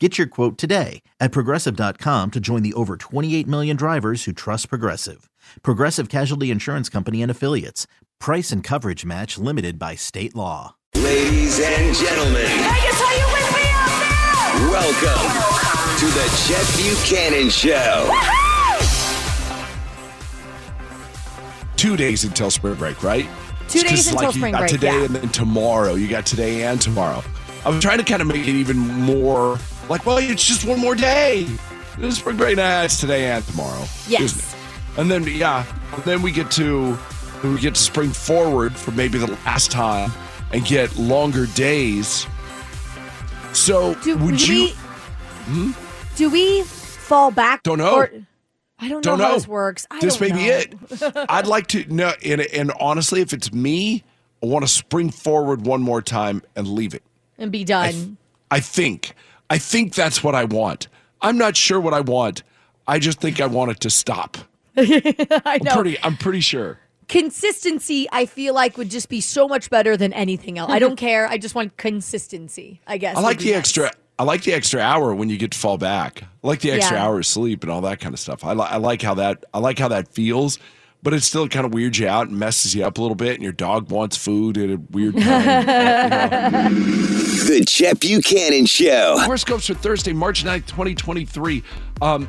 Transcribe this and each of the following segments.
Get your quote today at progressive.com to join the over 28 million drivers who trust Progressive. Progressive Casualty Insurance Company and Affiliates. Price and coverage match limited by state law. Ladies and gentlemen, Vegas, are you with me out there? welcome to the Chet Buchanan Show. two days until spring break, right? Two It's 'cause, days until like, spring you got break, Today yeah. and then tomorrow. You got today and tomorrow. I'm trying to kind of make it even more like, well, it's just one more day. It's spring break. Nah, it's today and tomorrow. Yes. isn't it? And then yeah, and then we get to we get to spring forward for maybe the last time and get longer days. So Do would we, you? Hmm? Do we fall back? Don't know. or- I don't know Don't how know. this works. I this may be it. I'd like to know, and, and honestly, if it's me, I want to spring forward one more time and leave it. and be done. I think, I think that's what I want. I'm not sure what I want. I just think I want it to stop. I I'm pretty. I'm pretty sure. consistency, I feel like would just be so much better than anything else. I don't mm-hmm. care. I just want consistency. I guess. I like the nice. extra. I like the extra hour when you get to fall back. I like the extra Yeah. hour of sleep and all that kind of stuff. I, li- I like how that. I like how that feels. But it still kind of weirds you out and messes you up a little bit, and your dog wants food at a weird time. you know. The Chet Buchanan Show. Horoscopes for Thursday, March 9th, 2023. Um,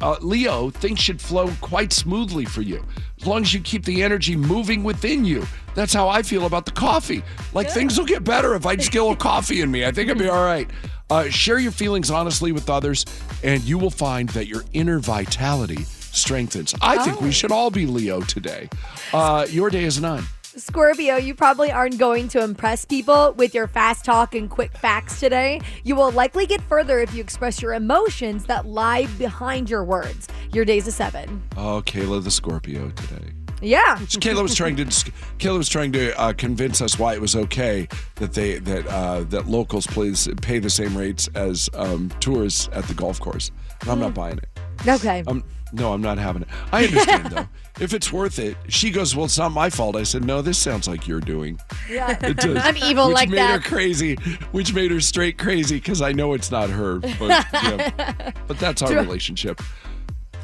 uh, Leo, things should flow quite smoothly for you as long as you keep the energy moving within you. That's how I feel about the coffee. Like things will get better if I just get a little coffee in me. I think I'll be all right. Uh, share your feelings honestly with others, and you will find that your inner vitality strengthens. I think we should all be Leo today. Uh, your day is nine. Scorpio, you probably aren't going to impress people with your fast talk and quick facts today. You will likely get further if you express your emotions that lie behind your words. Your day's a seven. Oh, Kayla the Scorpio today. Yeah. Kayla was trying to Kayla was trying to uh, convince us why it was okay that they that uh, that locals please pay the same rates as um, tourists at the golf course. And I'm not buying it. Okay. Um, no, I'm not having it. I understand though. If it's worth it, she goes. Well, it's not my fault. I said, no. This sounds like you're doing. yeah. It does. I'm evil which like made that. her crazy. Which made her straight crazy because I know it's not her. But, yeah. but that's our relationship.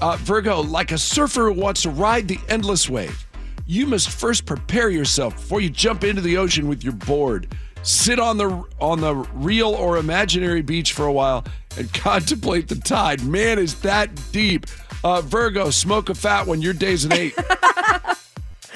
Uh, Virgo, like a surfer who wants to ride the endless wave, you must first prepare yourself before you jump into the ocean with your board. Sit on the on the real or imaginary beach for a while and contemplate the tide. Man, is that deep. Uh, Virgo, smoke a fat one. Your day's an eight.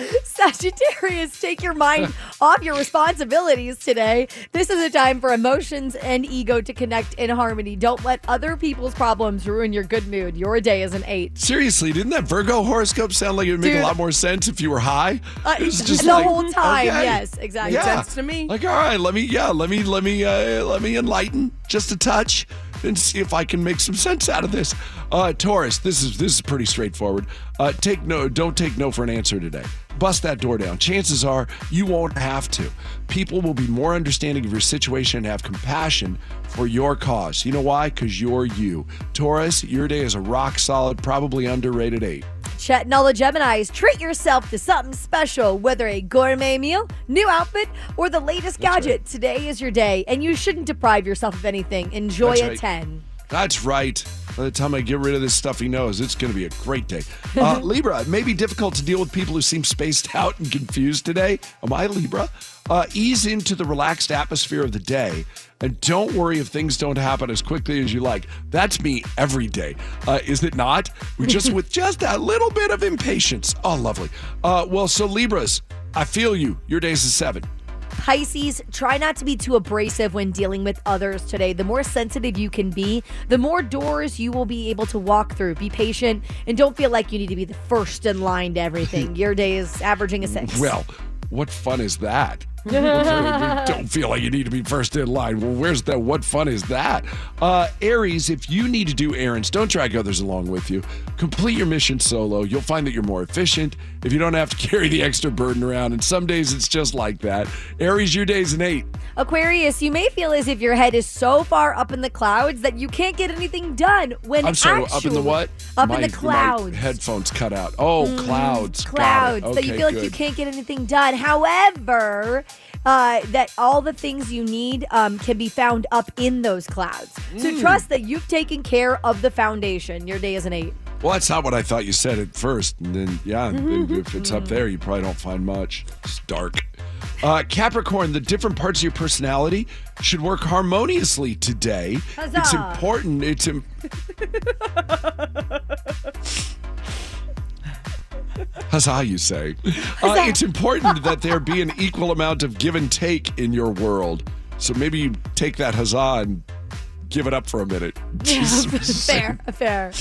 Sagittarius, take your mind off your responsibilities today. This is a time for emotions and ego to connect in harmony. Don't let other people's problems ruin your good mood. Your day is an eight. Seriously, didn't that Virgo horoscope sound like it would make Dude. a lot more sense if you were high? Uh, It was the just like, whole time, okay. yes, exactly. Yeah. Sense to me. Like, all right, let me, yeah, let me, let me, uh, let me enlighten just a touch and see if I can make some sense out of this. Uh, Taurus, this is this is pretty straightforward. Uh, take no, don't take no for an answer today. Bust that door down. Chances are you won't have to. People will be more understanding of your situation and have compassion for your cause. You know why? Because you're you. Taurus, your day is a rock solid, probably underrated eight. Chet and all the Geminis, treat yourself to something special, whether a gourmet meal, new outfit, or the latest gadget. Today is your day, and you shouldn't deprive yourself of anything. Enjoy That's a right. 10. That's right. By the time I get rid of this stuffy nose, it's going to be a great day. Uh, Libra, it may be difficult to deal with people who seem spaced out and confused today. Am I Libra? Uh, ease into the relaxed atmosphere of the day and don't worry if things don't happen as quickly as you like. That's me every day, uh, is it not? We're just with just a little bit of impatience. Oh, lovely. Uh, well, so Libras, I feel you. Your day's a seven. Pisces, try not to be too abrasive when dealing with others today. The more sensitive you can be, the more doors you will be able to walk through. Be patient and don't feel like you need to be the first in line to everything. Your day is averaging a six. Well, what fun is that? don't feel like you need to be first in line. Well, where's that? What fun is that? Uh, Aries, if you need to do errands, don't drag others along with you. Complete your mission solo. You'll find that you're more efficient if you don't have to carry the extra burden around. And some days it's just like that. Aries, your day's an eight. Aquarius, you may feel as if your head is so far up in the clouds that you can't get anything done. When I'm sorry, actually, up in the what? Up My- in the clouds. headphones cut out. Oh, clouds. Got it. clouds that you Okay, feel like you can't get anything done. However, uh, that all the things you need um, can be found up in those clouds. So Mm. trust that you've taken care of the foundation. Your day is an eight. Well, that's not what I thought you said at first. And then, yeah, if it's up there, you probably don't find much. It's dark. Uh, Capricorn, the different parts of your personality should work harmoniously today. It's important. It's Im- Huzzah, you say. Uh, it's important that there be an equal amount of give and take in your world. So maybe you take that huzzah and give it up for a minute. fair, fair.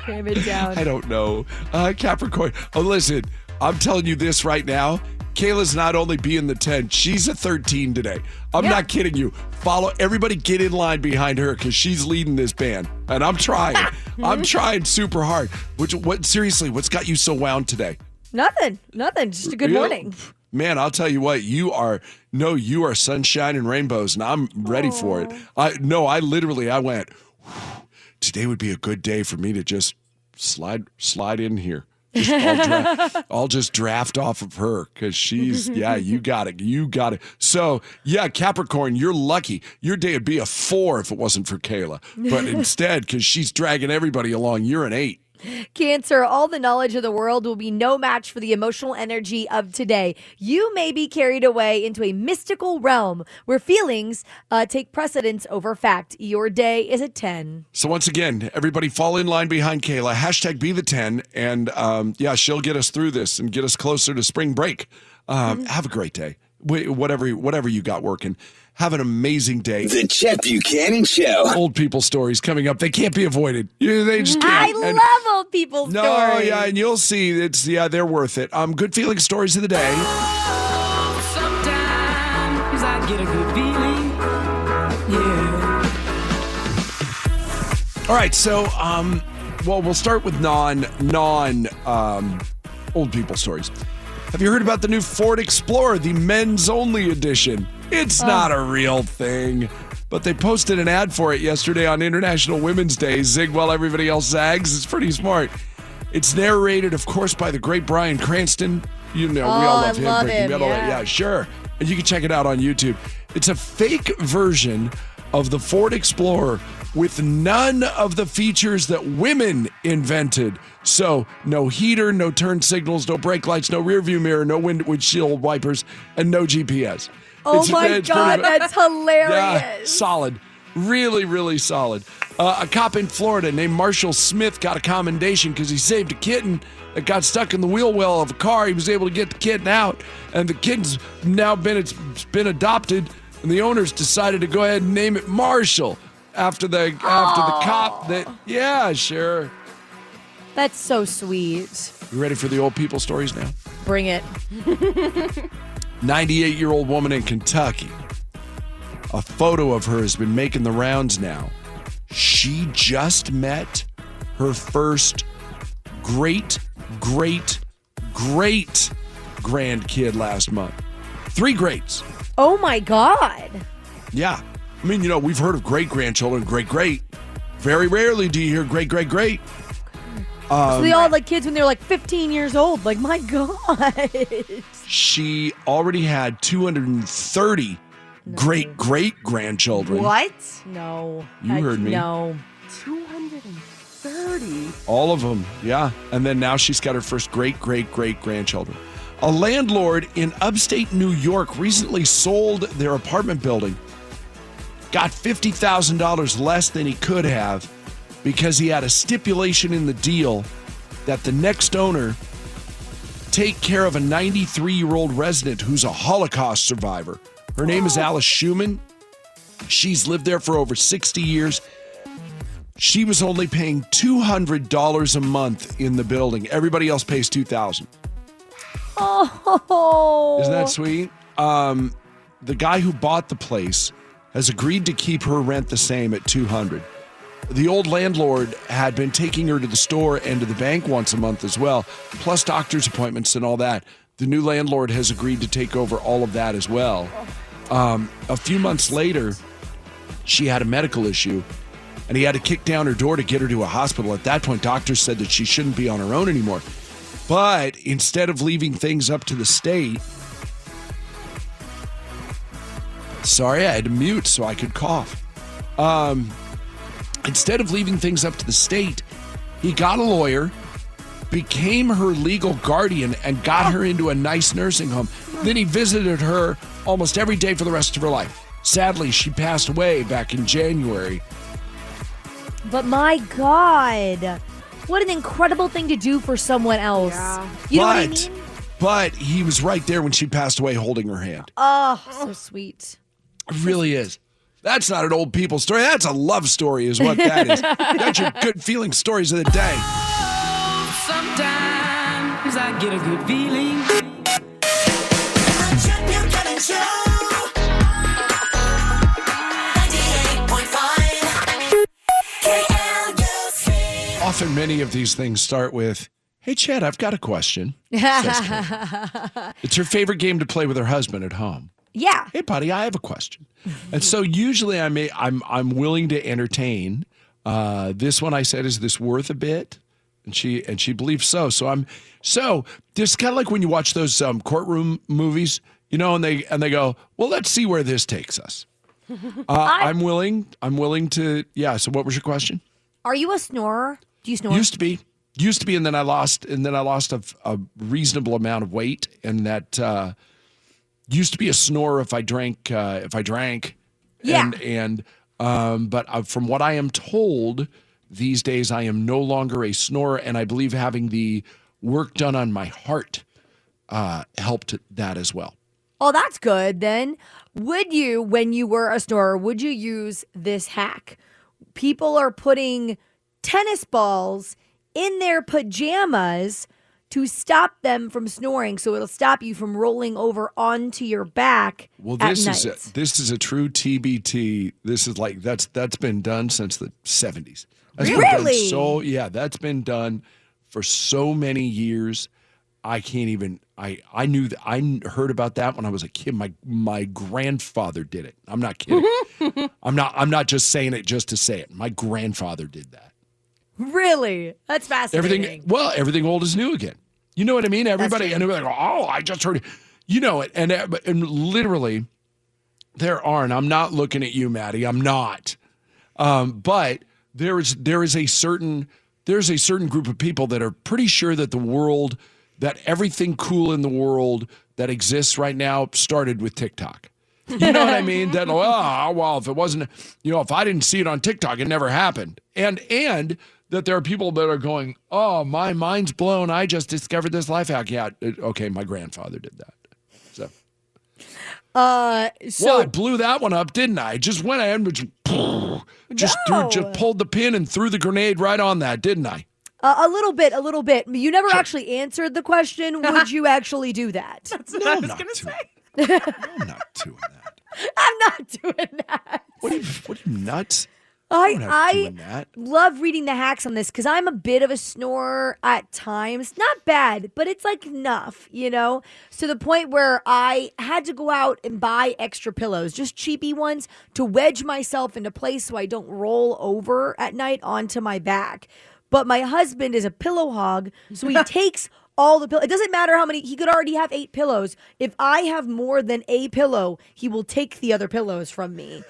Cram it down. I don't know. Uh, Capricorn. Oh, listen, I'm telling you this right now. Kayla's not only being the 10, she's a 13 today. I'm Yeah. not kidding you. Follow everybody, get in line behind her because she's leading this band. And I'm trying. I'm trying super hard. Which, what, seriously, what's got you so wound today? Nothing, nothing. Just a good Real- morning. Man, I'll tell you what, you are no, you are sunshine and rainbows, and I'm ready for it. I no, I literally I went, today would be a good day for me to just slide slide in here. Just, I'll, just draft off of her because she's yeah, you got it. You got it. So yeah, Capricorn, you're lucky. Your day would be a four if it wasn't for Kayla. But instead, because she's dragging everybody along, you're an eight. Cancer, all the knowledge of the world will be no match for the emotional energy of today. You may be carried away into a mystical realm where feelings uh, take precedence over fact. Your day is a 10. So once again, everybody fall in line behind Kayla. Hashtag be the 10. And um, yeah, she'll get us through this and get us closer to spring break. Um, Have a great day. Whatever, whatever you got working. Have an amazing day. The Chet Buchanan Show. Old people stories coming up. They can't be avoided. They just I can't. And- love old people's no, stories. yeah, and you'll see it's yeah, they're worth it. Um, good feeling stories of the day. Sometimes I get a good feeling. Yeah. All right, so um, well, we'll start with non non um, old people stories. Have you heard about the new Ford Explorer, the men's only edition? It's oh. not a real thing, but they posted an ad for it yesterday on International Women's Day. Zig while everybody else zags. It's pretty smart. It's narrated, of course, by the great Bryan Cranston. You know, we all Oh, I love him. love him, Metal. yeah. yeah, sure. And you can check it out on YouTube. It's a fake version of the Ford Explorer with none of the features that women invented. So, no heater, no turn signals, no brake lights, no rear view mirror, no wind windshield wipers, and no GPS. Oh It's- my it's God, pretty- that's hilarious. yeah, solid. Really, really solid. Uh, a cop in Florida named Marshall Smith got a commendation because he saved a kitten that got stuck in the wheel well of a car. He was able to get the kitten out, and the kitten's now been it's been adopted. And the owners decided to go ahead and name it Marshall after the after the cop that. Yeah, sure. That's so sweet. You ready for the old people stories now? Bring it. 98 year old woman in Kentucky. A photo of her has been making the rounds now. She just met her first great, great, great grandkid last month. Three greats. Oh my God. Yeah. I mean, you know, we've heard of great grandchildren, great, great. Very rarely do you hear great, great, great. so they um, all had like kids when they were like 15 years old. Like, my God. She already had 230 great, great grandchildren. What? No. You I- heard me. No. 230. All of them, yeah. And then now she's got her first great, great, great grandchildren. A landlord in upstate New York recently sold their apartment building, got $50,000 less than he could have because he had a stipulation in the deal that the next owner take care of a 93 year old resident who's a Holocaust survivor. Her name is Alice Schumann. She's lived there for over 60 years. She was only paying $200 a month in the building. Everybody else pays 2000 Oh. Isn't that sweet? Um, the guy who bought the place has agreed to keep her rent the same at 200 The old landlord had been taking her to the store and to the bank once a month as well, plus doctor's appointments and all that. The new landlord has agreed to take over all of that as well. Um, a few months later, she had a medical issue and he had to kick down her door to get her to a hospital. At that point, doctors said that she shouldn't be on her own anymore. But instead of leaving things up to the state, sorry, I had to mute so I could cough. Um, instead of leaving things up to the state, he got a lawyer, became her legal guardian, and got her into a nice nursing home. Then he visited her almost every day for the rest of her life. Sadly, she passed away back in January. But my God, what an incredible thing to do for someone else. You know what I but, mean? but he was right there when she passed away holding her hand. Oh, so sweet. It really is. That's not an old people story. That's a love story, is what that is. That's your good feeling stories of the day. Sometimes I get a good feeling. Often, many of these things start with, Hey, Chad, I've got a question. It's her favorite game to play with her husband at home. Yeah. Hey, buddy, I have a question. And so usually I'm I'm I'm willing to entertain. Uh, this one I said, is this worth a bit? And she and she believes so. So I'm so this kind of like when you watch those um, courtroom movies, you know, and they and they go, well, let's see where this takes us. Uh, I'm willing. I'm willing to. Yeah. So what was your question? Are you a snorer? Do you snore? Used to be. Used to be, and then I lost, and then I lost a, a reasonable amount of weight, and that uh, used to be a snorer if I drank. Uh, if I drank, Yeah. and and um, but uh, from what I am told, these days I am no longer a snorer, and I believe having the work done on my heart uh, helped that as well. Oh, that's good then. Would you, when you were a snorer, would you use this hack? People are putting tennis balls in their pajamas to stop them from snoring. So it'll stop you from rolling over onto your back. Well, this is a, this is a true TBT. This is like that's that's been done since the seventies. That's been done Really? so yeah, that's been done for so many years. I can't even. I I knew that I heard about that when I was a kid. My my grandfather did it. I'm not kidding. I'm not. I'm not just saying it just to say it. My grandfather did that. Really? That's fascinating. Everything. Well, everything old is new again. You know what I mean? Everybody and everybody go, oh, I just heard it. You know it, and and literally, there are, and I'm not looking at you, Maddie. I'm not. Um, but there is there is a certain there's a certain group of people that are pretty sure that the world that everything cool in the world that exists right now started with TikTok. You know what I mean? That oh well, if it wasn't, you know, if I didn't see it on TikTok, it never happened. And and that there are people that are going, oh, my mind's blown. I just discovered this life hack. Yeah, it- okay, my grandfather did that. So Uh, so well, I blew that one up, didn't I? Just went ahead and just, just threw, just pulled the pin and threw the grenade right on that, didn't I? uh, a little bit, a little bit. You never actually answered the question. Would you actually do that? That's No, I'm not doing. No, I'm not doing that. I'm not doing that. What are you, what are you nuts? I I love reading the hacks on this because I'm a bit of a snorer at times. Not bad, but it's like enough, you know? To the point where I had to go out and buy extra pillows, just cheapy ones, to wedge myself into place so I don't roll over at night onto my back. But my husband is a pillow hog, so he takes all the pillows. It doesn't matter how many, he could already have eight pillows. If I have more than a pillow, he will take the other pillows from me.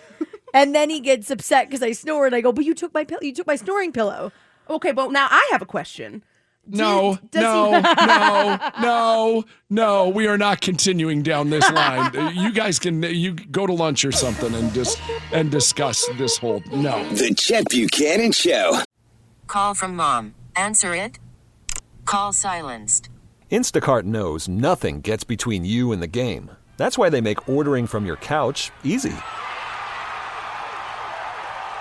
And then he gets upset because I snore, and I go, "But you took my pillow. You took my snoring pillow." Okay, but now I have a question. No, does no, he- no, no, no. We are not continuing down this line. You guys can you go to lunch or something and just and discuss this whole no. The Chet Buchanan Show. Call from mom. Answer it. Call silenced. Instacart knows nothing gets between you and the game. That's why they make ordering from your couch easy.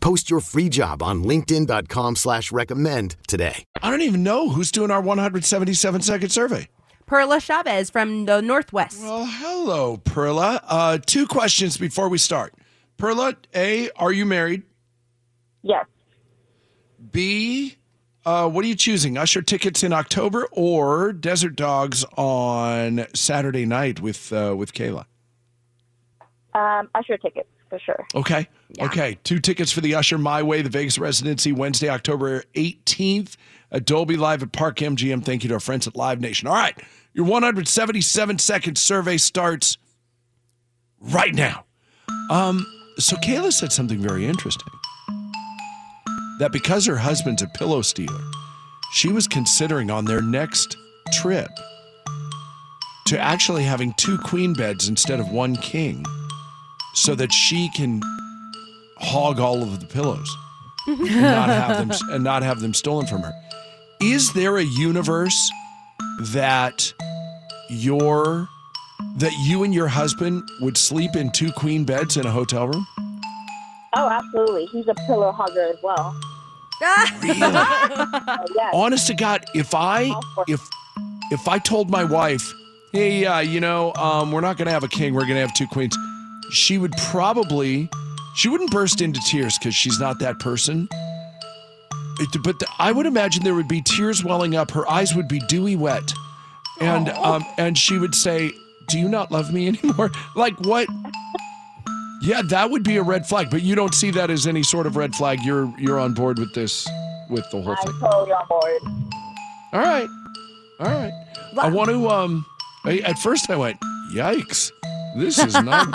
Post your free job on linkedin.com slash recommend today. I don't even know who's doing our 177 second survey. Perla Chavez from the Northwest. Well, hello, Perla. Uh, two questions before we start. Perla, A, are you married? Yes. B, uh, what are you choosing? Usher tickets in October or Desert Dogs on Saturday night with uh, with Kayla? Um, Usher tickets for sure. Okay. Okay. Two tickets for the Usher My Way, the Vegas residency, Wednesday, October 18th at Dolby Live at Park MGM. Thank you to our friends at Live Nation. All right. Your 177 second survey starts right now. Um, so Kayla said something very interesting. That because her husband's a pillow stealer, she was considering on their next trip to actually having two queen beds instead of one king so that she can hog all of the pillows and not have them and not have them stolen from her. Is there a universe that your that you and your husband would sleep in two queen beds in a hotel room? Oh, absolutely. He's a pillow hugger as well. Oh, yes. Honest to God, if I if if I told my wife, "Hey, uh, you know, um, we're not going to have a king, we're going to have two queens," she would probably she wouldn't burst into tears because she's not that person. It- but I would imagine there would be tears welling up. Her eyes would be dewy wet, and um, and she would say, "Do you not love me anymore?" Like what? Yeah, that would be a red flag. But you don't see that as any sort of red flag. You're you're on board with this, with the whole thing. I'm totally on board. All right. All right. I want to um I, at first I went, "Yikes. This is not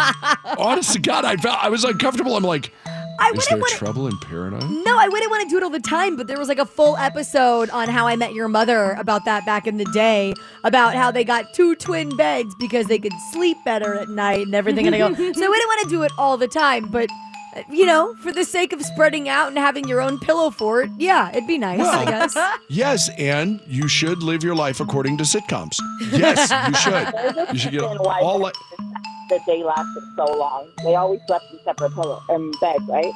Honest to God, I felt I was uncomfortable. I'm like, I is wouldn't there want to. trouble in paradise? No, I wouldn't want to do it all the time, but there was like a full episode on How I Met Your Mother about that back in the day, about how they got two twin beds because they could sleep better at night and everything. And I go, so I wouldn't want to do it all the time, but you know, for the sake of spreading out and having your own pillow fort, yeah, it'd be nice, I guess. Yes, and you should live your life according to sitcoms. Yes, you should. You should get all like that they lasted so long. They always slept in separate pillow and beds, right?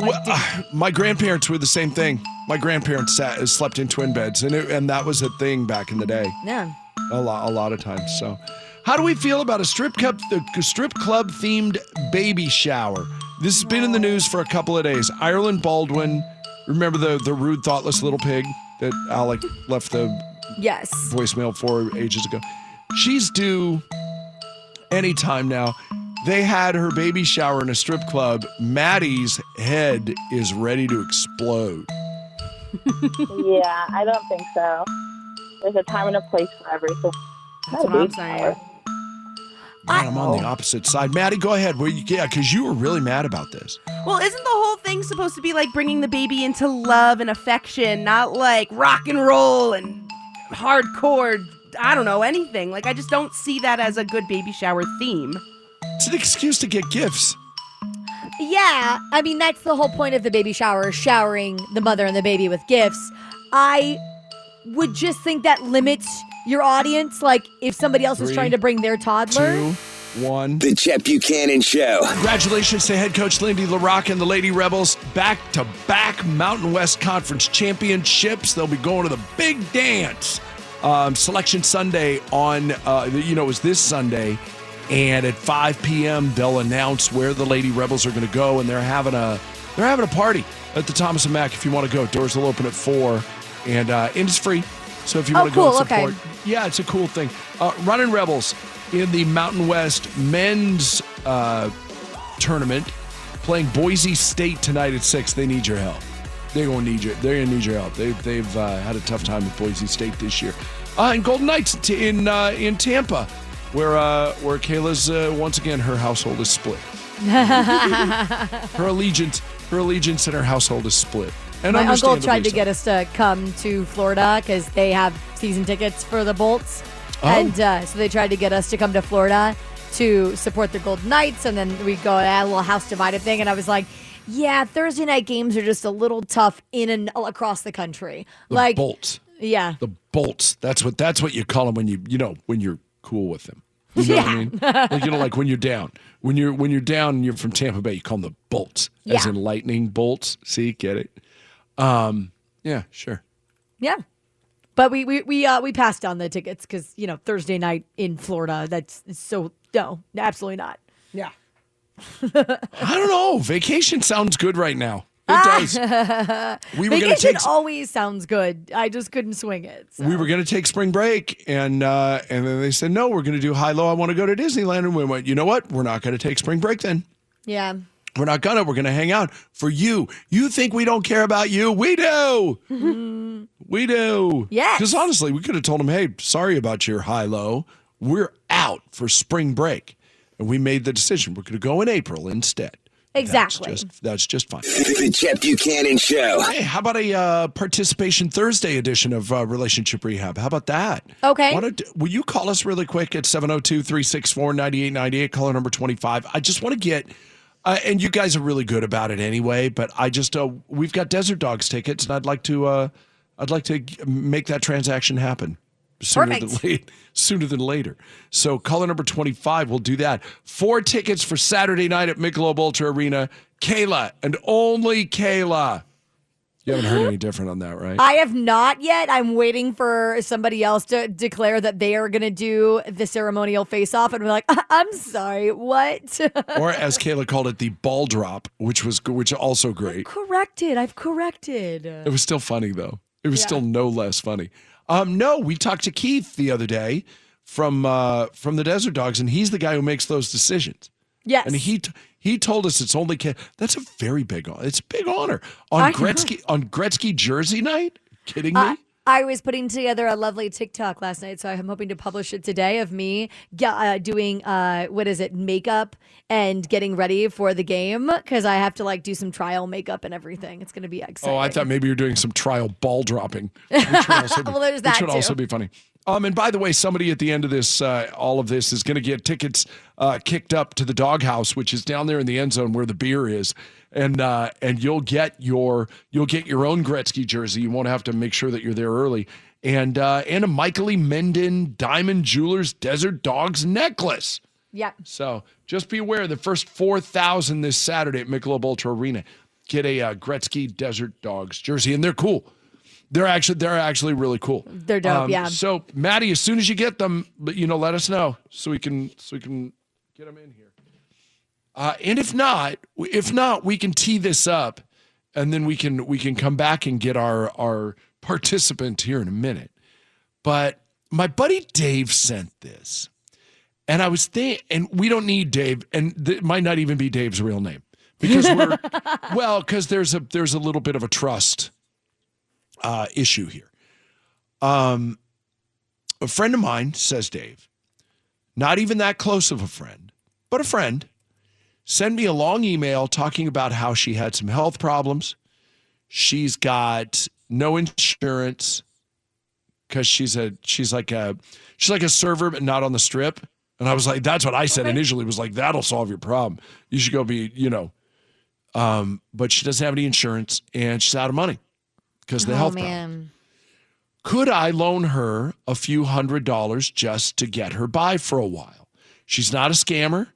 Well, uh, my grandparents were the same thing. My grandparents sat, slept in twin beds, and it, and that was a thing back in the day. Yeah. a lot, a lot of times. So, how do we feel about a strip club, the strip club themed baby shower? This has been in the news for a couple of days. Ireland Baldwin, remember the the rude, thoughtless little pig that Alec left the Yes. voicemail for ages ago. She's due anytime now. They had her baby shower in a strip club. Maddie's head is ready to explode. yeah, I don't think so. There's a time and a place for everything. That's what I'm saying. God, I'm on the opposite side. Maddie, go ahead. Well, you- yeah, because you were really mad about this. Well, isn't the whole thing supposed to be like bringing the baby into love and affection, not like rock and roll and hardcore, I don't know, anything? Like, I just don't see that as a good baby shower theme. It's an excuse to get gifts. Yeah, I mean that's the whole point of the baby shower, showering the mother and the baby with gifts. I would just think that limits your audience. Like if somebody else is trying to bring their toddler. Two, one. The Chet Buchanan Show. Congratulations to head coach Lindy La Rocque and the Lady Rebels. Back to back Mountain West Conference championships. They'll be going to the big dance. Um, Selection Sunday on, uh, you know, it was this Sunday. And at 5 p.m., they'll announce where the Lady Rebels are going to go. And they're having a they're having a party at the Thomas and Mack if you want to go. Doors will open at 4. And, uh, and it's free. So if you Oh, want to go cool, and okay. support, yeah, it's a cool thing. Uh, Running Rebels in the Mountain West men's uh, tournament, playing Boise State tonight at six. They need your help. They're gonna need your. They're gonna need your help. They've they've uh, had a tough time with Boise State this year. Uh, and Golden Knights t- in uh, in Tampa, where uh, where Kayla's uh, once again her household is split. Her allegiance, her allegiance, and her household is split. And My uncle tried to so. get us to come to Florida because they have season tickets for the Bolts. Oh. And uh, so they tried to get us to come to Florida to support the Golden Knights. And then we go at a little house divided thing. And I was like, yeah, Thursday night games are just a little tough in and across the country. the like, bolts. yeah. the bolts. That's what that's what you call them when you you know when you're cool with them. You know what I Yeah. mean? Like, you know, like when you're down. When you're when you're down and you're from Tampa Bay, you call them the bolts, as in lightning bolts. See, get it? Um, yeah, sure. Yeah. But we we we uh we passed on the tickets because you know Thursday night in Florida. That's so no, absolutely not. Yeah. I don't know. Vacation sounds good right now. It does. We were Vacation take- always sounds good. I just couldn't swing it. so. We were going to take spring break, and uh, and then they said no. We're going to do high low. I want to go to Disneyland, and we went. You know what? We're not going to take spring break then. Yeah. We're not gonna. We're gonna hang out for you. You think we don't care about you? We do. We do. Yeah. Because honestly, we could have told them, hey, sorry about your high low. We're out for spring break. And we made the decision. We're going to go in April instead. Exactly. That's just, that's just fine. The Chet Buchanan Show. Hey, how about a uh, participation Thursday edition of uh, Relationship Rehab? How about that? Okay. Why don't- will you call us really quick at 702 364 9898, caller number 25? I just want to get, uh, and you guys are really good about it anyway, but I just, uh, we've got Desert Dogs tickets, and I'd like to, uh, I'd like to make that transaction happen sooner than late, sooner than later. So caller number 25 will do that. Four tickets for Saturday night at Michelob Ultra Arena. Kayla and only Kayla. You haven't heard any different on that, right? I have not yet. I'm waiting for somebody else to declare that they are going to do the ceremonial face off. And we're like, I'm sorry, what? or as Kayla called it, the ball drop, which was which also great. corrected. I've corrected. It was still funny though. It was still no less funny. Um, no, we talked to Keith the other day from uh, from the Desert Dogs, and he's the guy who makes those decisions. Yes. And he t- he told us it's only Kay- that's a very big honor. It's a big honor on I know. Gretzky on Gretzky jersey night. Kidding me? I, I was putting together a lovely TikTok last night, so I'm hoping to publish it today of me uh, doing uh, what is it, makeup and getting ready for the game because I have to like do some trial makeup and everything. It's going to be exciting. Oh, I thought maybe you're doing some trial ball dropping. Which would also be, Well, there's which that would also be funny. Um, and by the way, somebody at the end of this, uh, all of this, is going to get tickets uh, kicked up to the doghouse, which is down there in the end zone where the beer is, and uh, and you'll get your you'll get your own Gretzky jersey. You won't have to make sure that you're there early, and uh, and a Michael E. Minden Diamond Jewelers Desert Dogs necklace. Yeah. So just be aware the first 4,000 this Saturday at Michelob Ultra Arena get a uh, Gretzky Desert Dogs jersey, and they're cool. They're actually they're actually really cool. They're dope, yeah. So Maddie, as soon as you get them, you know, let us know so we can so we can get them in here. Uh, and if not, if not, we can tee this up, and then we can we can come back and get our our participant here in a minute. But my buddy Dave sent this. And I was thinking, and we don't need Dave, and it might not even be Dave's real name because we're well, because there's a there's a little bit of a trust uh, issue here. Um, a friend of mine says Dave not even that close of a friend, but a friend, send me a long email talking about how she had some health problems. She's got no insurance because she's a she's like a she's like a server but not on the strip. And I was like, that's what I said initially. Was like that'll solve your problem. You should go be you know. Um, but she doesn't have any insurance and she's out of money because of the oh health problem. Could I loan her a few hundred dollars just to get her by for a while? She's not a scammer.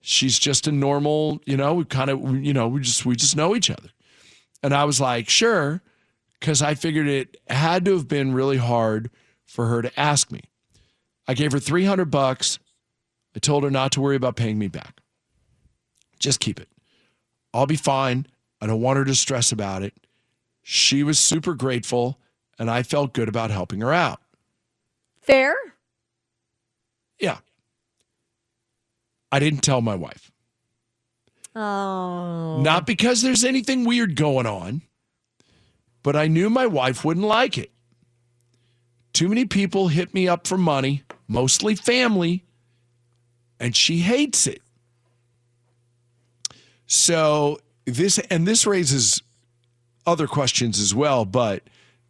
She's just a normal, you know, we kind of, you know, we just we just know each other. And I was like, sure, because I figured it had to have been really hard for her to ask me. I gave her 300 bucks. I told her not to worry about paying me back. Just keep it. I'll be fine. I don't want her to stress about it. She was super grateful, and I felt good about helping her out. Fair. Yeah. I didn't tell my wife. Oh. Not because there's anything weird going on, but I knew my wife wouldn't like it. Too many people hit me up for money, mostly family, and she hates it. So this and this raises other questions as well, but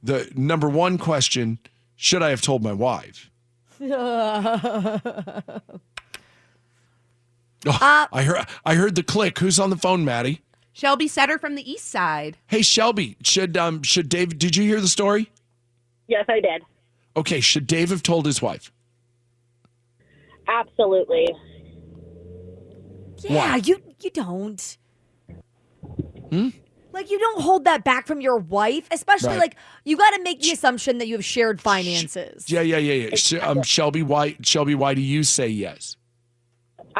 the number one question, should I have told my wife? Oh, Uh, I heard I heard the click. Who's on the phone, Maddie? Shelby Setter from the East Side. Hey Shelby, should um should Dave did you hear the story? Yes, I did. Okay, should Dave have told his wife? Absolutely. yeah, you you don't. Hmm? Like you don't hold that back from your wife, especially Right. like you got to make the assumption that you have shared finances. Yeah, yeah, yeah, yeah. Sh- um, Shelby, why Shelby, why do you say yes?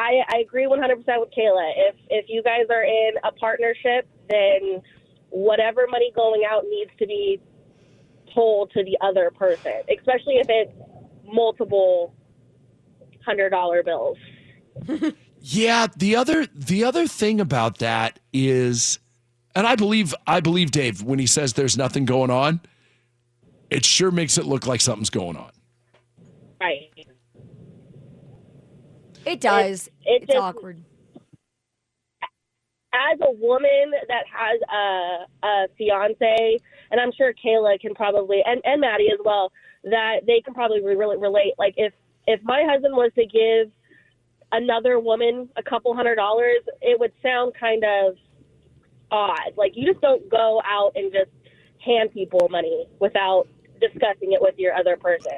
I, I agree 100% with Kayla. If if you guys are in a partnership, then whatever money going out needs to be told to the other person, especially if it's multiple hundred dollar bills. Yeah, the other the other thing about that is and I believe I believe Dave when he says there's nothing going on, it sure makes it look like something's going on. Right. It does. it it's just- awkward. As a woman that has a, a fiance, and I'm sure Kayla can probably, and, and Maddie as well, that they can probably re- really relate. Like if if my husband was to give another woman a couple hundred dollars, it would sound kind of odd. Like you just don't go out and just hand people money without discussing it with your other person.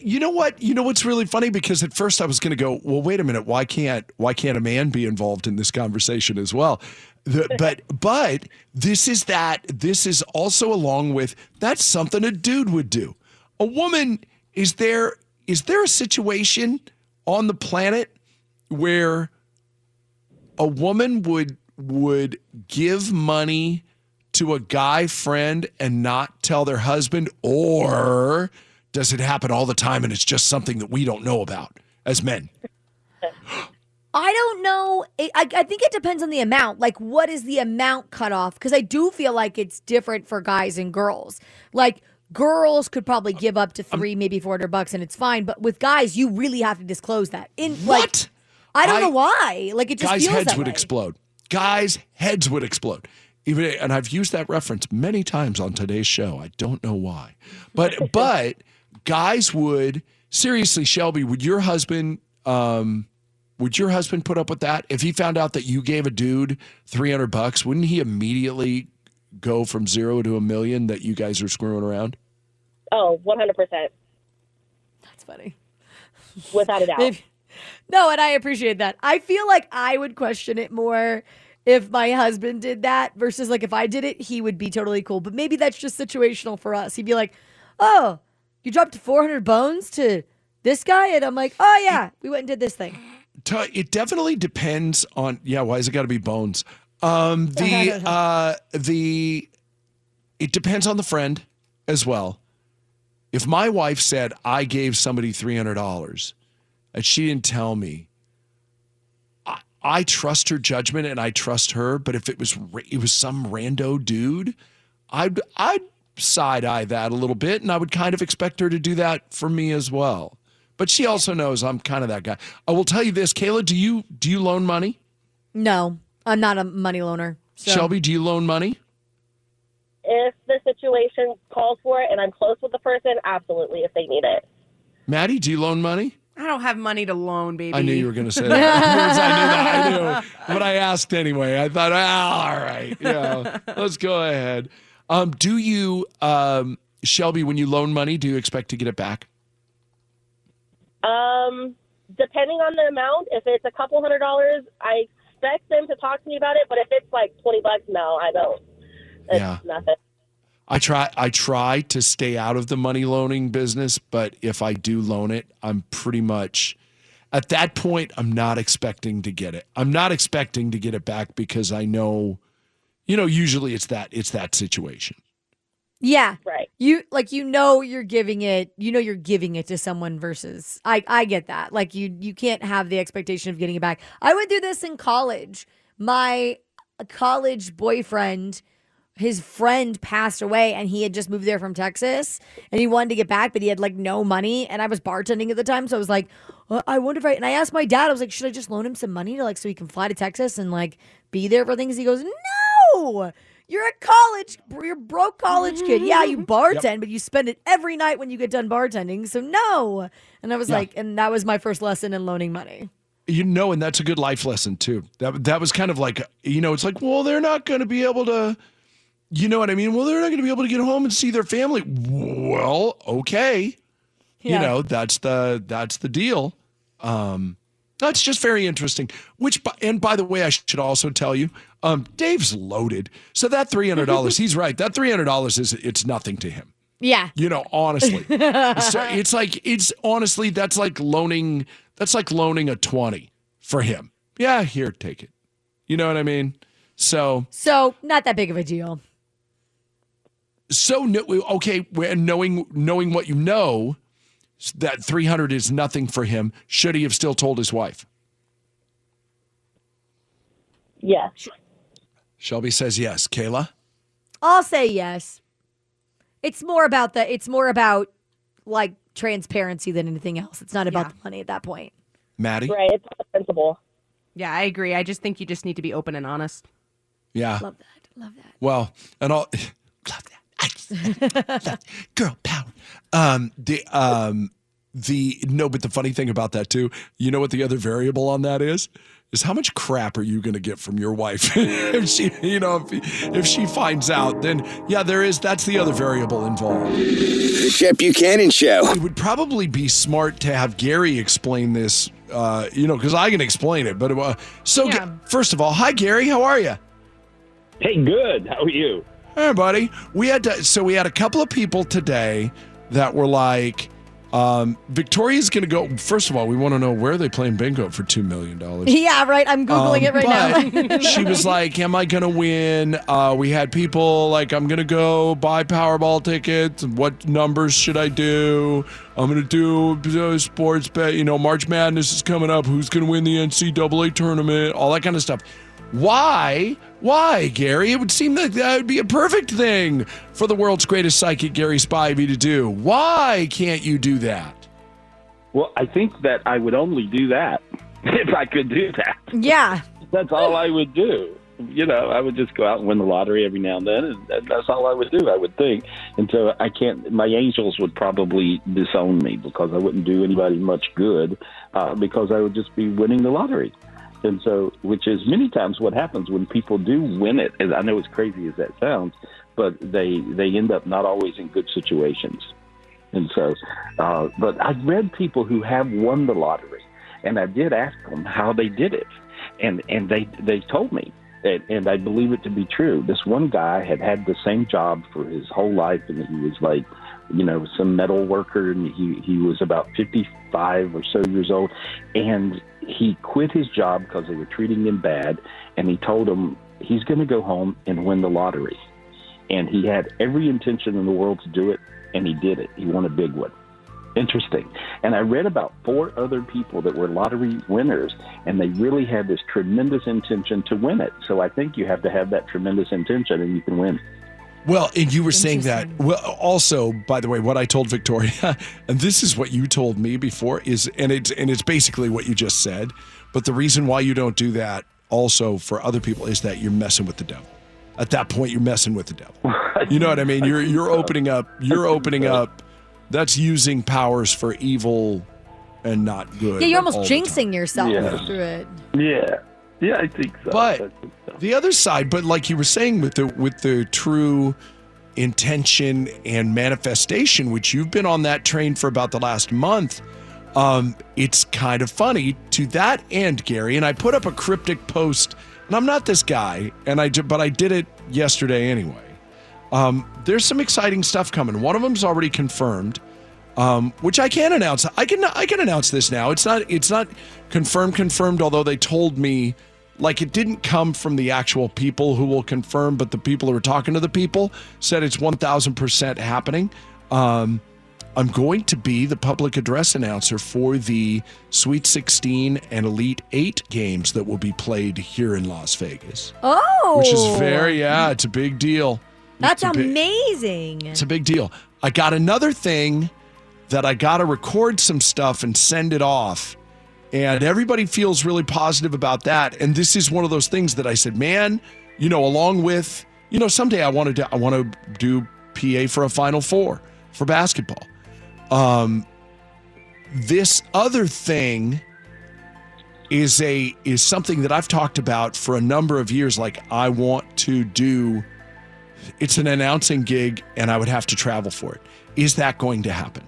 You know what? You know what's really funny because at first I was going to go, well, wait a minute, why can't why can't a man be involved in this conversation as well? The, but but this is that this is also along with that's something a dude would do. A woman is there is there a situation on the planet where a woman would would give money to a guy friend and not tell their husband or does it happen all the time and it's just something that we don't know about as men I don't know. I, I think it depends on the amount. Like, what is the amount cut off? Because I do feel like it's different for guys and girls. Like, girls could probably give up to Um, three, maybe 400 bucks, and it's fine. But with guys, you really have to disclose that. In like, What? I don't I- know why. Like, it just guys heads would way. explode guys heads would explode even and i've used that reference many times on today's show i don't know why but but guys would seriously shelby would your husband um would your husband put up with that if he found out that you gave a dude 300 bucks wouldn't he immediately go from zero to a million that you guys are screwing around Oh, 100%. That's funny. Without a doubt. Maybe- No, and I appreciate that. I feel like I would question it more if my husband did that versus like if I did it, he would be totally cool. But maybe that's just situational for us. He'd be like, "Oh, you dropped 400 bones to this guy," and I'm like, "Oh yeah, we went and did this thing." It definitely depends on yeah. Why has it got to be bones? Um, the uh, the it depends on the friend as well. If my wife said I gave somebody three hundred dollars and she didn't tell me, I, I trust her judgment and I trust her. But if it was it was some rando dude, I'd I'd side eye that a little bit, and I would kind of expect her to do that for me as well. But she also knows I'm kind of that guy. I will tell you this, Kayla. Do you do you loan money? No, I'm not a money loaner. So. Shelby, do you loan money? If the situation calls for it and I'm close with the person, absolutely, if they need it. Maddie, do you loan money? I don't have money to loan, baby. I knew you were going to say that. I knew that. I knew. But I asked anyway. I thought, ah, all right, yeah, let's go ahead. Um, do you, um, Shelby, when you loan money, do you expect to get it back? Um, depending on the amount, if it's a couple hundred dollars, I expect them to talk to me about it. But if it's like twenty bucks, no, I don't. It's Yeah. nothing. I try I try to stay out of the money loaning business, but if I do loan it, I'm pretty much at that point I'm not expecting to get it. I'm not expecting to get it back because I know you know usually it's that it's that situation. Yeah. Right. You like you know you're giving it you know you're giving it to someone versus I I get that. Like you you can't have the expectation of getting it back. I went through this in college. My college boyfriend his friend passed away and he had just moved there from Texas and he wanted to get back but he had like no money. And I was bartending at the time so I was like well, I wonder if I and I asked my dad I was like should I just loan him some money to like so he can fly to Texas and like be there for things? He goes no! You're a college you're a broke college kid. Yeah you bartend but you spend it every night when you get done bartending so no! And I was Yeah. like and that was my first lesson in loaning money. You know and that's a good life lesson too. That that was kind of like you know it's like well they're not going to be able to you know what I mean? Well they're not going to be able to get home and see their family. Well, okay. Yeah. you know that's the that's the deal. Um that's just very interesting. Which and by the way i should also tell you um dave's loaded. So that $300 he's right. That $300 is it's nothing to him. Yeah. You know honestly. So it's like it's honestly that's like loaning that's like loaning a 20 for him. Yeah here take it. You know what i mean? So so not that big of a deal so okay and knowing knowing what you know that 300 is nothing for him should he have still told his wife Yes. shelby says yes kayla I'll say yes. It's more about the it's more about like transparency than anything else. It's not about the money at that point. maddie Right. It's not principle. Yeah, I agree. I just think you just need to be open and honest. yeah Love that. Love that. well and all love that girl power um the um the no but the funny thing about that too you know what the other variable on that is is how much crap are you going to get from your wife if she you know if, if she finds out then yeah there is that's the other variable involved The Chet Buchanan Show. it would probably be smart to have Gary explain this, uh, you know, because I can explain it. But uh, so, Ga- first of all, hi Gary, how are you? Hey, good. How are you? Hey, buddy. We had to, so we had a couple of people today that were like, um, Victoria's going to go. First of all, we want to know where are they playing bingo for two million dollars. Yeah, right. I'm googling it right now. Um, she was like, "Am I gonna win?" Uh, we had people like, "I'm gonna go buy Powerball tickets. What numbers should I do? I'm gonna do uh, sports bet. You know, March Madness is coming up. Who's gonna win the NCAA tournament? All that kind of stuff." Why? Why, Gary? It would seem that that would be a perfect thing for the world's greatest psychic, Gary Spivey, to do. Why can't you do that? Well, I think that I would only do that if I could do that. yeah. That's all I would do. You know, I would just go out and win the lottery every now and then, and that's all I would do. I would think, and so I can't. My angels would probably disown me because I wouldn't do anybody much good, uh, because I would just be winning the lottery. And so, which is many times what happens when people do win it. And I know as crazy as that sounds, but they they end up not always in good situations. And so, uh, but I've read people who have won the lottery, and I did ask them how they did it, and and they they told me, and, and I believe it to be true. This one guy had had the same job for his whole life, and he was like, you know, some metal worker, and he he was about fifty five or so years old, and he quit his job because they were treating him bad, and he told them he's going to go home and win the lottery, and he had every intention in the world to do it, and he did it. He won a big one. Interesting. And I read about four other people that were lottery winners, and they really had this tremendous intention to win it. So I think you have to have that tremendous intention, and you can win. Well, and you were saying that. Well, also, by the way, what I told Victoria, and this is what you told me before, is and it's and it's basically what you just said. But the reason why you don't do that also for other people is that you're messing with the devil. At that point, you're messing with the devil. You know what I mean? You're you're opening up. You're opening up. That's using powers for evil and not good. Yeah, you're almost jinxing yourself Yeah. through it. Yeah. Yeah, I think so. But the other side, but like you were saying with the with the true intention and manifestation, which you've been on that train for about the last month, um, it's kind of funny to that end, Gary. And I put up a cryptic post, and I'm not this guy, and I but I did it yesterday anyway. Um, there's some exciting stuff coming. One of them's already confirmed, um, which I can announce. I can I can announce this now. It's not it's not confirmed confirmed. Although they told me like it didn't come from the actual people who will confirm, but the people who are talking to the people said it's one thousand percent happening. Um, I'm going to be the public address announcer for the Sweet 16 and Elite 8 games that will be played here in Las Vegas. Oh, Which is very, yeah, it's a big deal. That's It's big- amazing. it's a big deal. I got another thing that I got to record some stuff and send it off. And everybody feels really positive about that. And this is one of those things that I said, man, you know, along with, you know, someday I want to I want to do PA for a Final Four for basketball. Um, this other thing is a is something that I've talked about for a number of years. Like I want to do it's an announcing gig and I would have to travel for it. Is that going to happen?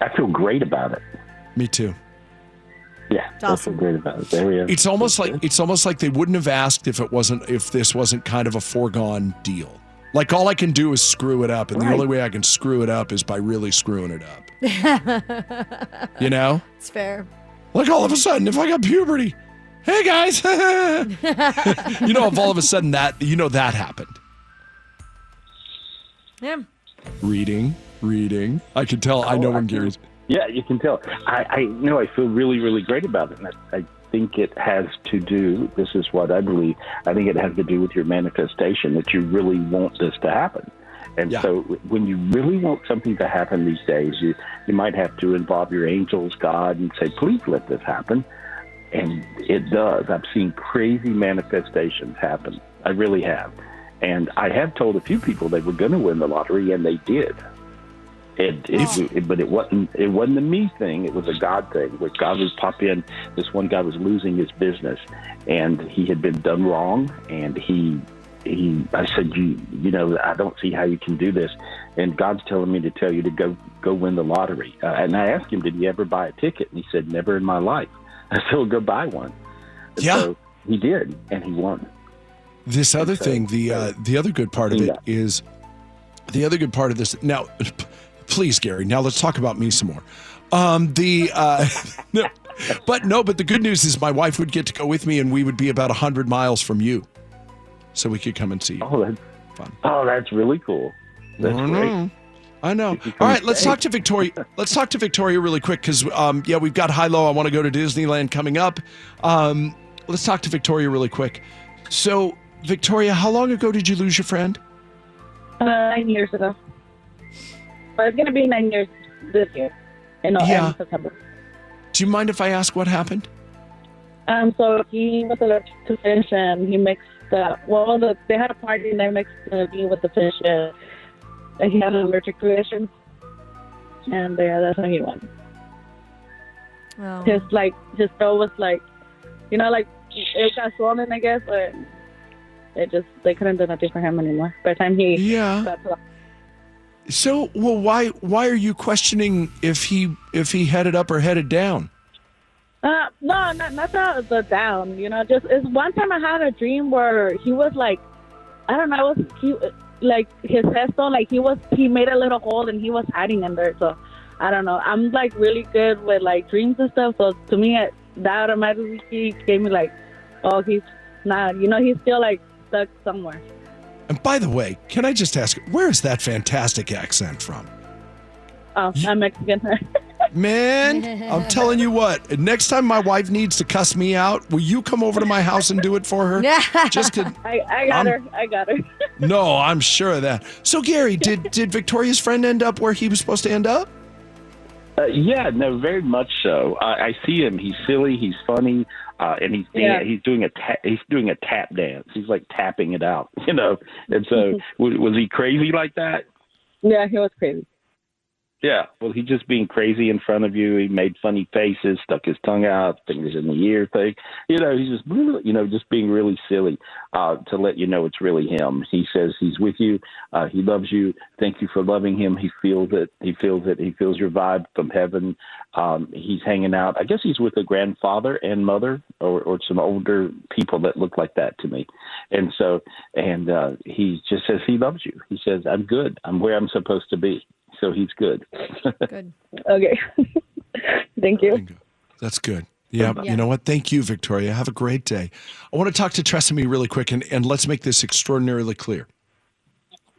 I feel great about it. Me too. Yeah, I feel great about it. There we are. It's almost like it's almost like they wouldn't have asked if it wasn't if this wasn't kind of a foregone deal. Like all I can do is screw it up, and the only way I can screw it up is by really screwing it up. You know? it's fair. Like all of a sudden, if I got puberty, hey guys, you know, if all of a sudden that you know that happened. Yeah. Reading, reading. I can tell. I oh, know when Gary's. Yeah, you can tell. I, I know I feel really, really great about it. And I, I think it has to do, this is what I believe, I think it has to do with your manifestation that you really want this to happen. And so when you really want something to happen these days, you, you might have to involve your angels, God, and say, please let this happen. And it does. I've seen crazy manifestations happen. I really have. And I have told a few people they were going to win the lottery, and they did. It, it, it, but it wasn't. It wasn't a me thing. It was a God thing. Where God would pop in. This one guy was losing his business, and he had been done wrong. And he, he. I said, you, you know, I don't see how you can do this. And God's telling me to tell you to go, go win the lottery. Uh, and I asked him, did he ever buy a ticket? And he said, never in my life. I said, well, go buy one. And Yeah. So he did, and he won. This other thing, the uh, the other good part of it is the other good part of this. Now, please, Gary. Now let's talk about me some more. Um, the uh, no, but no, but the good news is my wife would get to go with me, and we would be about hundred miles from you, so we could come and see you. Oh, that's fun. Oh, that's really cool. That's I great. know. I know. All right, let's talk to Victoria. Let's talk to Victoria really quick because, um, yeah, we've got high low. I want to go to Disneyland coming up. Um, let's talk to Victoria really quick. So, Victoria, how long ago did you lose your friend? Uh, nine years ago. But it's gonna be nine years this year. In Yeah. in September. Do you mind if I ask what happened? Um, so he was allergic to fish, and he mixed the well. The, they had a party, and they mixed the meat with the fish, and he had an allergic reaction, and yeah, that's when he went. Oh. His like his throat was like, you know, like it got swollen, I guess, but it just they couldn't do nothing for him anymore. By the time he Yeah. got to So, well, why why are you questioning if he if he headed up or headed down? Uh, no, not not the, the down. You know, just it's one time I had a dream where he was like, I don't know, it was he like his headstone, like he was he made a little hole and he was hiding in there. So I don't know. I'm like really good with like dreams and stuff. So to me, it, that automatically gave me like, oh, he's not. You know, he's still like stuck somewhere. And by the way, can I just ask, where is that fantastic accent from? Oh, I'm Mexican. Man, I'm telling you what. Next time my wife needs to cuss me out, will you come over to my house and do it for her? Just to, I, I got I'm- her. I got her. no, I'm sure of that. So Gary, did did Victoria's friend end up where he was supposed to end up? Uh, yeah, no, very much so. I, I see him. He's silly. He's funny, uh, and he's Yeah. he's doing a ta- he's doing a tap dance. He's like tapping it out, you know. And so, was, was he crazy like that? Yeah, he was crazy. Yeah. Well, he just being crazy in front of you. He made funny faces, stuck his tongue out, fingers in the ear thing. You know, he's just, you know, just being really silly uh, to let you know it's really him. He says he's with you. Uh, he loves you. Thank you for loving him. He feels it. He feels it. He feels your vibe from heaven. Um, he's hanging out. I guess he's with a grandfather and mother or, or some older people that look like that to me. And so, and uh, he just says he loves you. He says, I'm good. I'm where I'm supposed to be. So he's good. Good. Okay. Thank you. That's good. Yeah, Yeah. you know what? Thank you, Victoria. Have a great day. I want to talk to Tresemme really quick, and, and let's make this extraordinarily clear.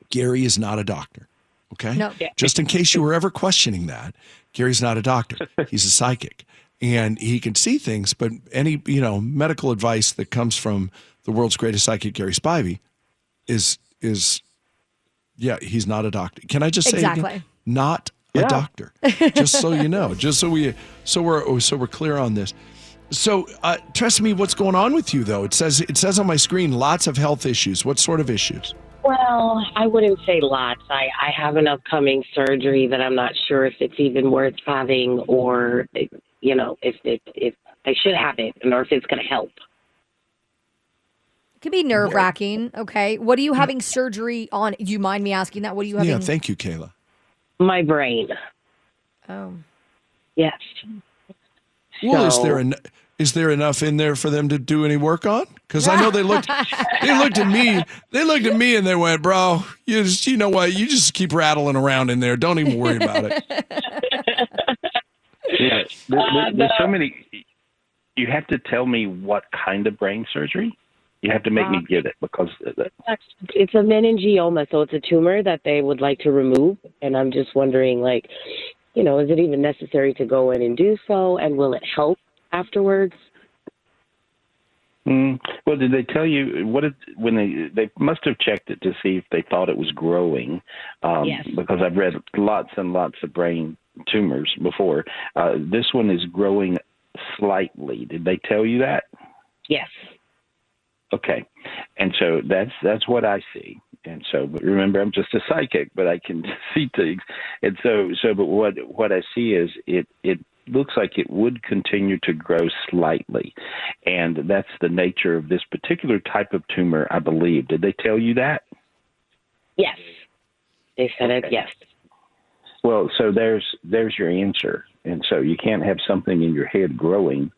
Gary is not a doctor, okay? No. Just in case you were ever questioning that, Gary's not a doctor. He's a psychic, and he can see things. But any you know medical advice that comes from the world's greatest psychic, Gary Spivey, is is yeah, he's not a doctor. Can I just say it again? Exactly. not a doctor? just so you know, just so we so we're so we're clear on this. So, uh, trust me, what's going on with you though? It says it says on my screen lots of health issues. What sort of issues? Well, I wouldn't say lots. I, I have an upcoming surgery that I'm not sure if it's even worth having or, you know, if, if, if I should have it or if it's going to help. It can be nerve wracking. Okay. What are you having surgery on? Do you mind me asking that? What are you having? Yeah, thank you, Kayla. My brain. Oh. Yes. Well, is there en- is there enough in there for them to do any work on? Because I know they looked they looked at me they looked at me and they went, "Bro, you just you know what? You just keep rattling around in there. Don't even worry about it." Yeah, there, Uh, there- there's so many. You have to tell me what kind of brain surgery. You have to make me Uh, get it because It's a meningioma, so it's a tumor that they would like to remove. And I'm just wondering, like, you know, is it even necessary to go in and do so? And will it help afterwards? Mm, well, did they tell you what did when they they must have checked it to see if they thought it was growing? Um, Yes. Because I've read lots and lots of brain tumors before. Uh, this one is growing slightly. Did they tell you that? Yes. Okay, and so that's that's what I see. And so, but remember, I'm just a psychic, but I can see things. And so, so, but what what I see is it it looks like it would continue to grow slightly, and that's the nature of this particular type of tumor, I believe. Did they tell you that? Yes. They said it, yes. Well, so there's there's your answer, and so you can't have something in your head growing.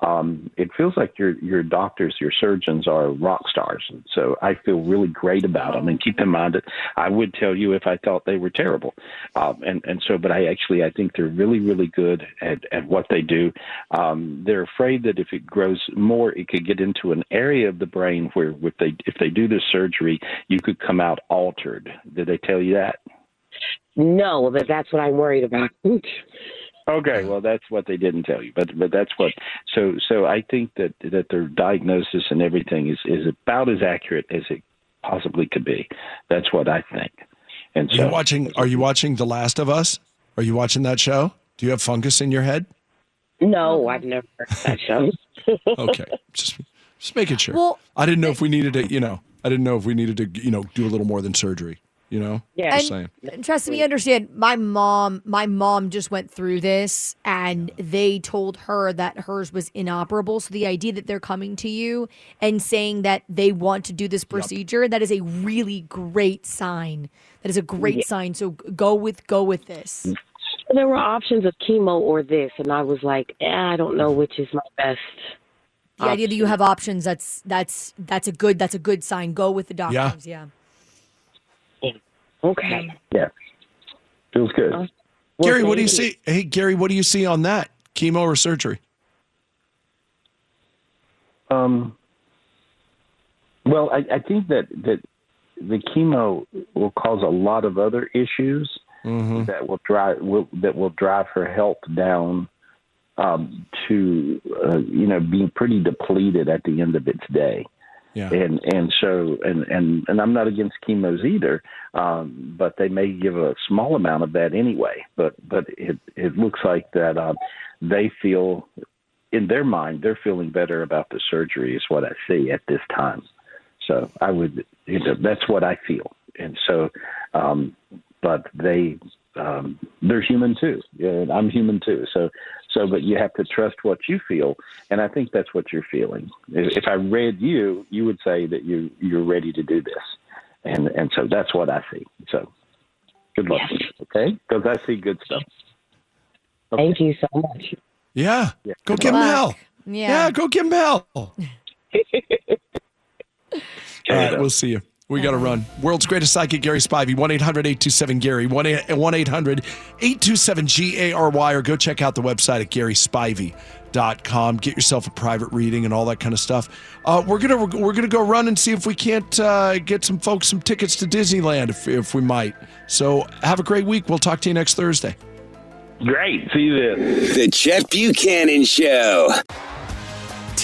Um, it feels like your your doctors, your surgeons are rock stars, and so I feel really great about them. And keep in mind that I would tell you if I thought they were terrible, um, and and so, but I actually I think they're really really good at at what they do. Um, they're afraid that if it grows more, it could get into an area of the brain where if they if they do this surgery, you could come out altered. Did they tell you that? No, but that's what I'm worried about. Okay, well that's what they didn't tell you, but but that's what. So so I think that that their diagnosis and everything is is about as accurate as it possibly could be. That's what I think. And Are you watching are you watching The Last of Us? Are you watching that show? Do you have fungus in your head? no, I've never heard that show. Okay. just just making sure. Well- I didn't know if we needed to, you know, I didn't know if we needed to, you know, do a little more than surgery, you know? Yeah. Just saying. And trust me, understand. My mom, my mom just went through this, and they told her that hers was inoperable. So the idea that they're coming to you and saying that they want to do this procedure, that is a really great sign. That is a great Yeah. sign. So go with go with this. there were options of chemo or this, and I was like, eh, I don't know which is my best. The idea that you have options, that's that's that's a good that's a good sign. Go with the Yeah. doctors. Yeah. Okay. yeah, feels good. Well, Gary, what do you see? Hey, Gary, what do you see on that? Chemo or surgery? Um, well, I, I think that that the chemo will cause a lot of other issues, Mm-hmm. that will drive will, that will drive her health down um, to uh, you know being pretty depleted at the end of its day. Yeah. And and so and and and I'm not against chemos either, um, but they may give a small amount of that anyway. But but it it looks like that um, they feel in their mind they're feeling better about the surgery is what I see at this time. So I would you know that's what I feel, and so um, but they um, they're human too. Yeah, I'm human too. So so but you have to trust what you feel, and I think that's what you're feeling. If, if I read you, you would say that you you're ready to do this, and and so that's what I see. So good luck, okay? Because I see good stuff. Thank you so much. Yeah. yeah. Go Good give him luck. hell. Yeah. go give him hell. All right, we'll see you. We got to run. World's greatest psychic, Gary Spivey, 1 800 827 Gary, 1 800 827 G A R Y, or go check out the website at GarySpivey.com. Get yourself a private reading and all that kind of stuff. Uh, we're gonna we're gonna go run and see if we can't uh, get some folks some tickets to Disneyland if, if we might. So have a great week. We'll talk to you next Thursday. Great. See you then. The Chet Buchanan Show.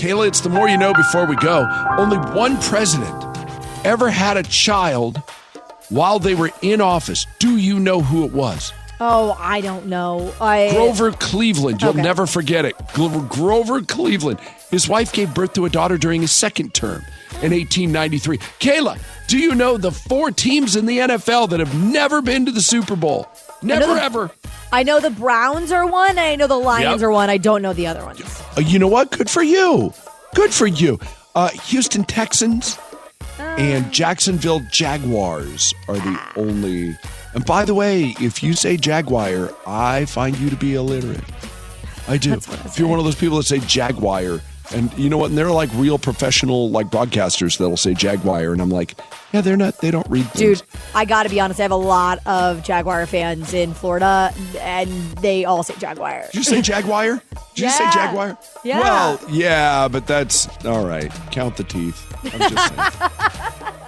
Kayla, it's the more you know before we go. Only one president ever had a child while they were in office. Do you know who it was? Oh, I don't know. I Grover Cleveland. You'll Okay. never forget it. Grover Cleveland. His wife gave birth to a daughter during his second term in 1893. Kayla, do you know the four teams in the NFL that have never been to the Super Bowl? Never, ever. I know the Browns are one. and I know the Lions Yep. are one. I don't know the other ones. Uh, you know what? Good for you. Good for you. Uh, Houston Texans and Jacksonville Jaguars are the only. And by the way, if you say Jaguar, I find you to be illiterate. I do. If you're one of those people that say Jaguar, and you know what? And they're like real professional, like broadcasters that'll say Jaguar, and I'm like, yeah, they're not. They don't read things. Dude, I got to be honest. I have a lot of Jaguar fans in Florida, and they all say Jaguar. Did you say Jaguar? Did you say Jaguar? Yeah. Well, yeah, but that's all right. Count the teeth. I'm just saying.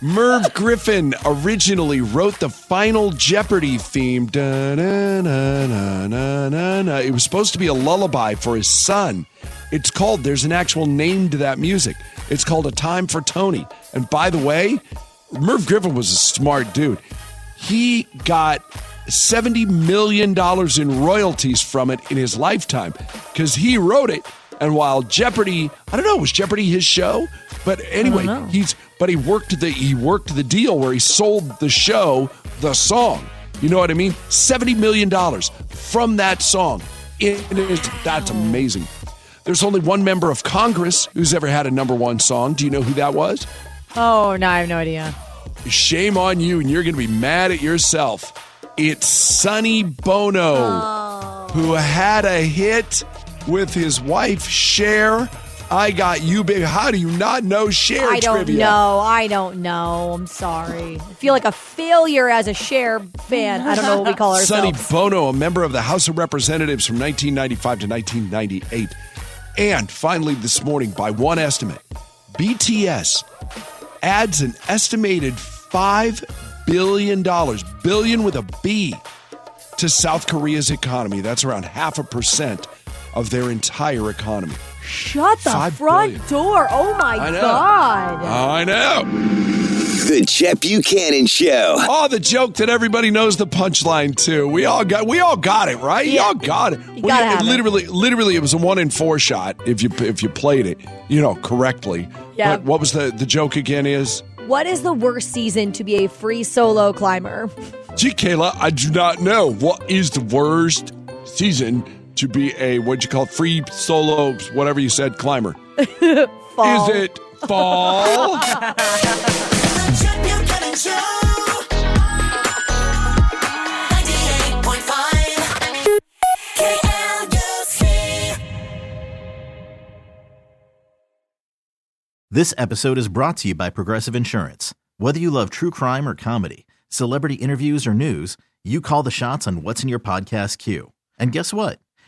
Merv Griffin originally wrote the final Jeopardy theme. Da-na-na-na-na-na. It was supposed to be a lullaby for his son. It's called, there's an actual name to that music. It's called A Time for Tony. And by the way, Merv Griffin was a smart dude. He got $70 million in royalties from it in his lifetime because he wrote it. And while Jeopardy, I don't know, was Jeopardy his show? But anyway, he's but he worked the he worked the deal where he sold the show the song. You know what I mean? $70 million from that song. It is that's amazing. There's only one member of Congress who's ever had a number one song. Do you know who that was? Oh, no, I have no idea. Shame on you, and you're going to be mad at yourself. It's Sonny Bono, oh. who had a hit with his wife Cher I got you, big. How do you not know Cher I don't trivia? know. I don't know. I'm sorry. I feel like a failure as a Cher fan. I don't know what we call ourselves. Sonny. Bono, a member of the House of Representatives from 1995 to 1998. And finally, this morning, by one estimate, BTS adds an estimated $5 billion, billion with a B, to South Korea's economy. That's around half a percent of their entire economy. Shut the Five front billion. door. Oh my I. God. I know. The Chet Buchanan Show. Oh, the joke that everybody knows the punchline to. We all got we all got it, right? Y'all got it. We, gotta have it. literally literally it was a one in four shot if you if you played it, you know, correctly. Yeah. But what was the the joke again is What is the worst season to be a free solo climber? Gee, Kayla, I do not know. What is the worst season to be a what'd you call it, free solo, whatever you said, climber? Fall. Is it fall? This episode is brought to you by Progressive Insurance. Whether you love true crime or comedy, celebrity interviews or news, you call the shots on what's in your podcast queue. And guess what?